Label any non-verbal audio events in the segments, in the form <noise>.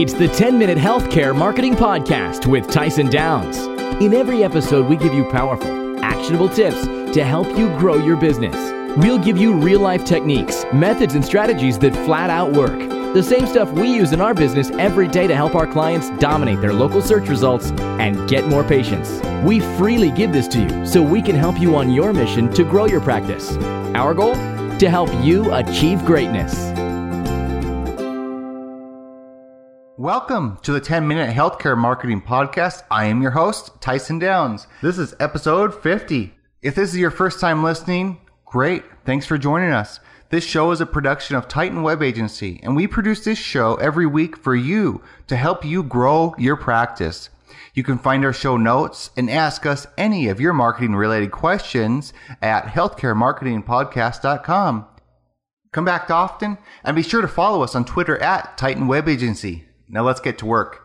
It's the 10 Minute Healthcare Marketing Podcast with Tyson Downs. In every episode, we give you powerful, actionable tips to help you grow your business. We'll give you real life techniques, methods, and strategies that flat out work. The same stuff we use in our business every day to help our clients dominate their local search results and get more patients. We freely give this to you so we can help you on your mission to grow your practice. Our goal? To help you achieve greatness. Welcome to the 10 Minute Healthcare Marketing Podcast. I am your host, Tyson Downs. This is episode 50. If this is your first time listening, great. Thanks for joining us. This show is a production of Titan Web Agency, and we produce this show every week for you to help you grow your practice. You can find our show notes and ask us any of your marketing related questions at healthcaremarketingpodcast.com. Come back often and be sure to follow us on Twitter at Titan Web Agency. Now let's get to work.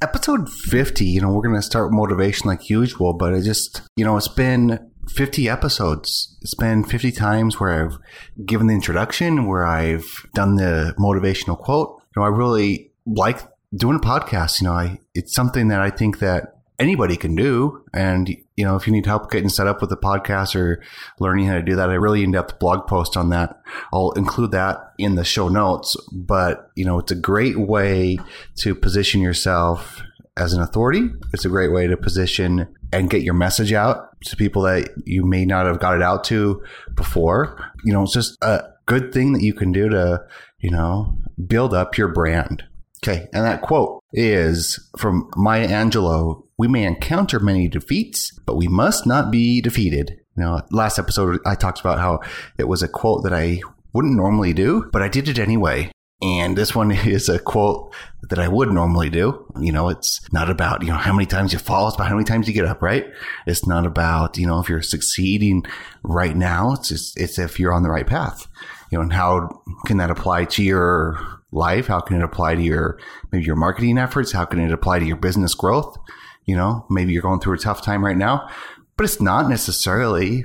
Episode 50, you know, we're going to start motivation like usual, but it just, you know, it's been 50 episodes. It's been 50 times where I've given the introduction, where I've done the motivational quote. You know, I really like doing a podcast. You know, I, it's something that I think that anybody can do. And, you know, if you need help getting set up with a podcast or learning how to do that, a really in-depth blog post on that. I'll include that in the show notes, but, you know, it's a great way to position yourself as an authority. It's a great way to position and get your message out to people that you may not have got it out to before. You know, it's just a good thing that you can do to, you know, build up your brand. Okay. And that quote is from Maya Angelou. We may encounter many defeats, but we must not be defeated. Now, last episode I talked about how it was a quote that I wouldn't normally do, but I did it anyway. And this one <laughs> is a quote that I would normally do. You know, it's not about, you know, how many times you fall. It's about how many times you get up, right? It's not about, you know, if you're succeeding right now. It's just, it's if you're on the right path, you know, and how can that apply to your life? How can it apply to your, maybe your marketing efforts? How can it apply to your business growth? You know, maybe you're going through a tough time right now, but it's not necessarily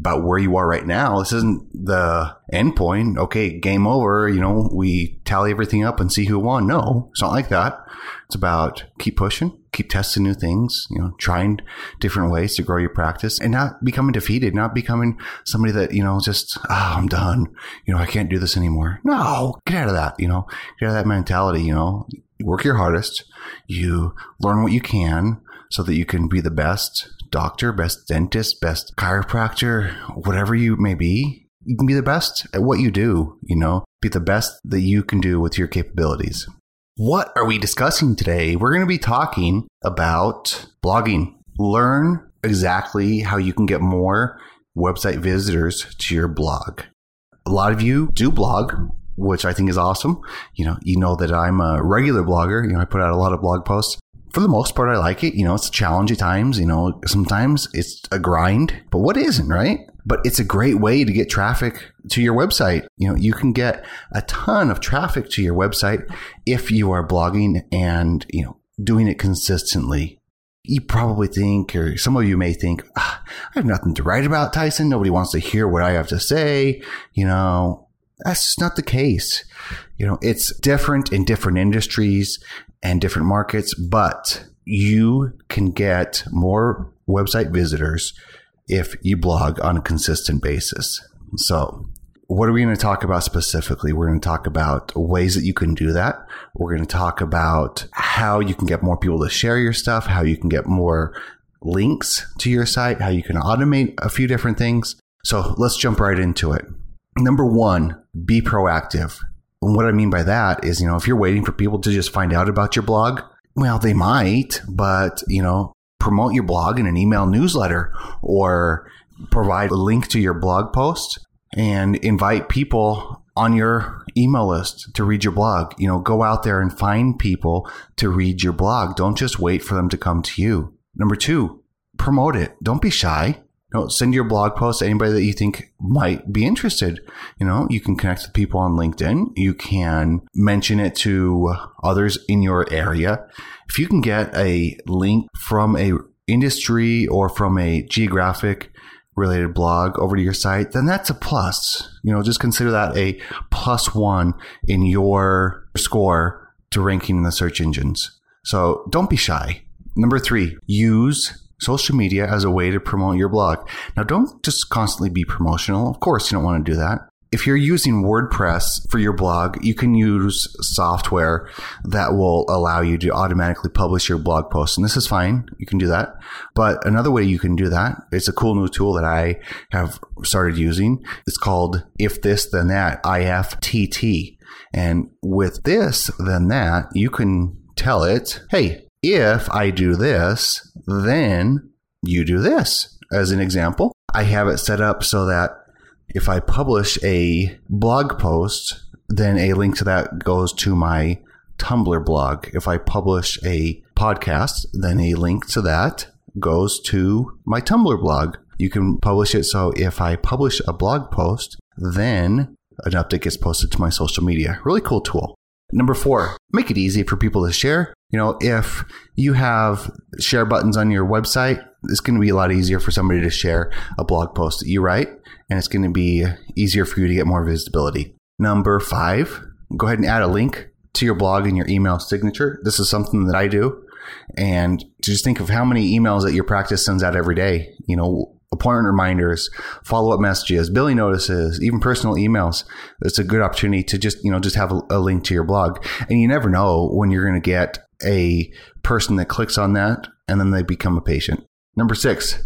about where you are right now. This isn't the end point. Okay, game over. You know, we tally everything up and see who won. No, it's not like that. It's about keep pushing, keep testing new things, you know, trying different ways to grow your practice and not becoming defeated, not becoming somebody that, you know, just, oh, I'm done. You know, I can't do this anymore. No, get out of that, you know, get out of that mentality, you know, you work your hardest, you learn what you can so that you can be the best doctor, best dentist, best chiropractor, whatever you may be. You can be the best at what you do, you know, be the best that you can do with your capabilities. What are we discussing today? We're going to be talking about blogging. Learn exactly how you can get more website visitors to your blog. A lot of you do blog, which I think is awesome. You know, you know that I'm a regular blogger. You know, I put out a lot of blog posts for the most part, I like it. You know, it's a challenge at times. You know, sometimes it's a grind, but what isn't, right? But it's a great way to get traffic to your website. You know, you can get a ton of traffic to your website if you are blogging and, you know, doing it consistently. You probably think, or some of you may think, ah, I have nothing to write about, Tyson. Nobody wants to hear what I have to say. You know, that's just not the case. You know, it's different in different industries and different markets, but you can get more website visitors if you blog on a consistent basis. So, what are we going to talk about specifically? We're going to talk about ways that you can do that. We're going to talk about how you can get more people to share your stuff, how you can get more links to your site, how you can automate a few different things. So, let's jump right into it. Number one, be proactive. And what I mean by that is, you know, if you're waiting for people to just find out about your blog, well, they might, but, you know, promote your blog in an email newsletter or provide a link to your blog post and invite people on your email list to read your blog. You know, go out there and find people to read your blog. Don't just wait for them to come to you. Number two, promote it. Don't be shy know, send your blog post to anybody that you think might be interested. You know, you can connect with people on LinkedIn. You can mention it to others in your area. If you can get a link from a industry or from a geographic related blog over to your site, then that's a plus. You know, just consider that a plus one in your score to ranking in the search engines. So don't be shy. Number three, use social media as a way to promote your blog. Now, don't just constantly be promotional. Of course, you don't want to do that. If you're using WordPress for your blog, you can use software that will allow you to automatically publish your blog posts. And this is fine. You can do that. But another way you can do that, it's a cool new tool that I have started using. It's called If This Then That, IFTT. And with this, then that, you can tell it, hey, if I do this, then you do this. As an example, I have it set up so that if I publish a blog post, then a link to that goes to my Tumblr blog. If I publish a podcast, then a link to that goes to my Tumblr blog. You can publish it so if I publish a blog post, then an update gets posted to my social media. Really cool tool. Number four, make it easy for people to share. You know, if you have share buttons on your website, it's going to be a lot easier for somebody to share a blog post that you write, and it's going to be easier for you to get more visibility. Number five, go ahead and add a link to your blog in your email signature. This is something that I do. And just think of how many emails that your practice sends out every day. You know, appointment reminders, follow up messages, billing notices, even personal emails. It's a good opportunity to just, you know, just have a, a link to your blog. And you never know when you're going to get a person that clicks on that and then they become a patient. Number six,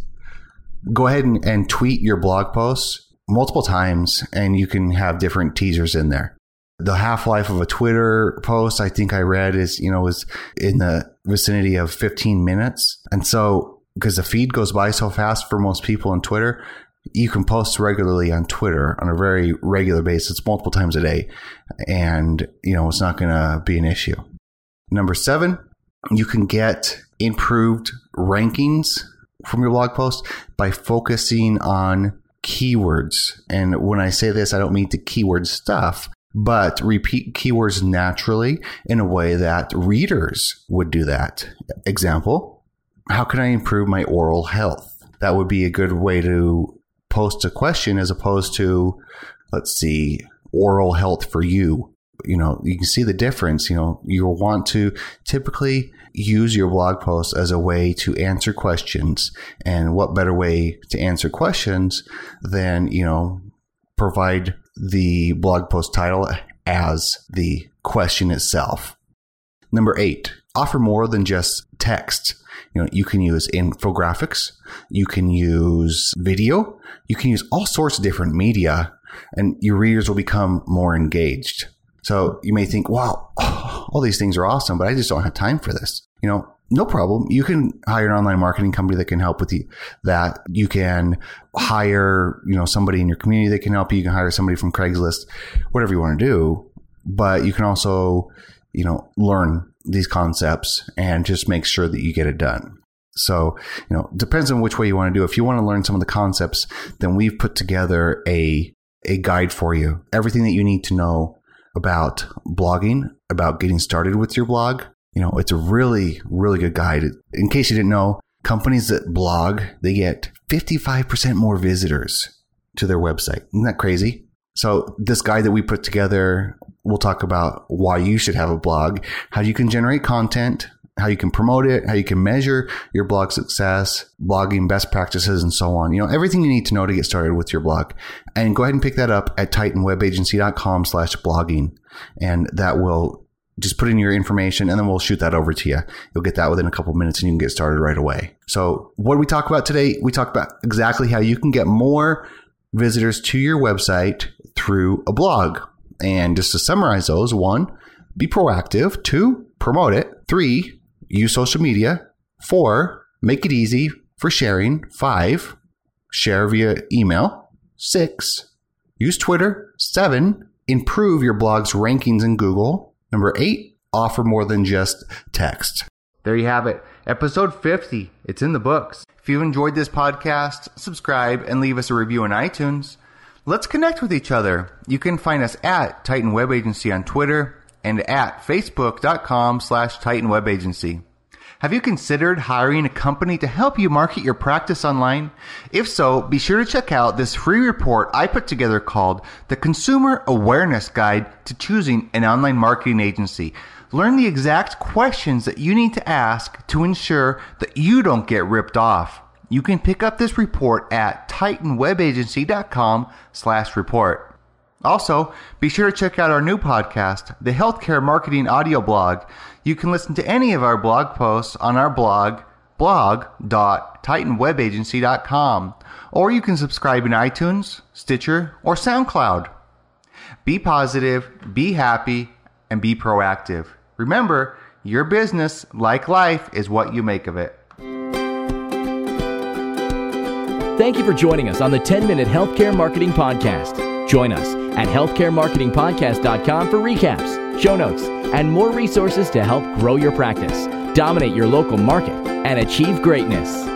go ahead and, and tweet your blog posts multiple times and you can have different teasers in there. The half life of a Twitter post, I think I read is, you know, is in the vicinity of 15 minutes. And so because the feed goes by so fast for most people on Twitter, you can post regularly on Twitter on a very regular basis, multiple times a day, and you know it's not going to be an issue. Number seven, you can get improved rankings from your blog post by focusing on keywords. And when I say this, I don't mean the keyword stuff, but repeat keywords naturally in a way that readers would do that. Example, how can I improve my oral health? That would be a good way to post a question as opposed to, let's see, oral health for you. You know, you can see the difference. You know, you'll want to typically use your blog post as a way to answer questions. And what better way to answer questions than, you know, provide the blog post title as the question itself. Number eight, offer more than just text. You know, you can use infographics, you can use video, you can use all sorts of different media, and your readers will become more engaged. So you may think, wow, <laughs> all these things are awesome, but I just don't have time for this. You know, no problem. You can hire an online marketing company that can help with you, that. You can hire, you know, somebody in your community that can help you. You can hire somebody from Craigslist, whatever you want to do. But you can also, you know, learn these concepts and just make sure that you get it done. So, you know, depends on which way you want to do. If you want to learn some of the concepts, then we've put together a a guide for you. Everything that you need to know about blogging, about getting started with your blog. You know, it's a really, really good guide. In case you didn't know, companies that blog, they get 55% more visitors to their website. Isn't that crazy? So this guide that we put together we'll talk about why you should have a blog, how you can generate content, how you can promote it, how you can measure your blog success, blogging best practices, and so on. You know, everything you need to know to get started with your blog. And go ahead and pick that up at titanwebagency.com slash blogging. And that will just put in your information and then we'll shoot that over to you. You'll get that within a couple minutes and you can get started right away. So what do we talk about today? We talk about exactly how you can get more visitors to your website through a blog and just to summarize those one, be proactive. Two, promote it. Three, use social media. Four, make it easy for sharing. Five, share via email. Six, use Twitter. Seven, improve your blog's rankings in Google. Number eight, offer more than just text. There you have it. Episode 50. It's in the books. If you enjoyed this podcast, subscribe and leave us a review on iTunes. Let's connect with each other. You can find us at Titan Web Agency on Twitter and at facebook.com slash Titan Web Agency. Have you considered hiring a company to help you market your practice online? If so, be sure to check out this free report I put together called The Consumer Awareness Guide to Choosing an Online Marketing Agency. Learn the exact questions that you need to ask to ensure that you don't get ripped off. You can pick up this report at titanwebagency.com slash report. Also, be sure to check out our new podcast, the Healthcare Marketing Audio Blog. You can listen to any of our blog posts on our blog, blog.titanwebagency.com, or you can subscribe in iTunes, Stitcher, or SoundCloud. Be positive, be happy, and be proactive. Remember, your business, like life, is what you make of it. Thank you for joining us on the 10 Minute Healthcare Marketing Podcast. Join us at healthcaremarketingpodcast.com for recaps, show notes, and more resources to help grow your practice, dominate your local market, and achieve greatness.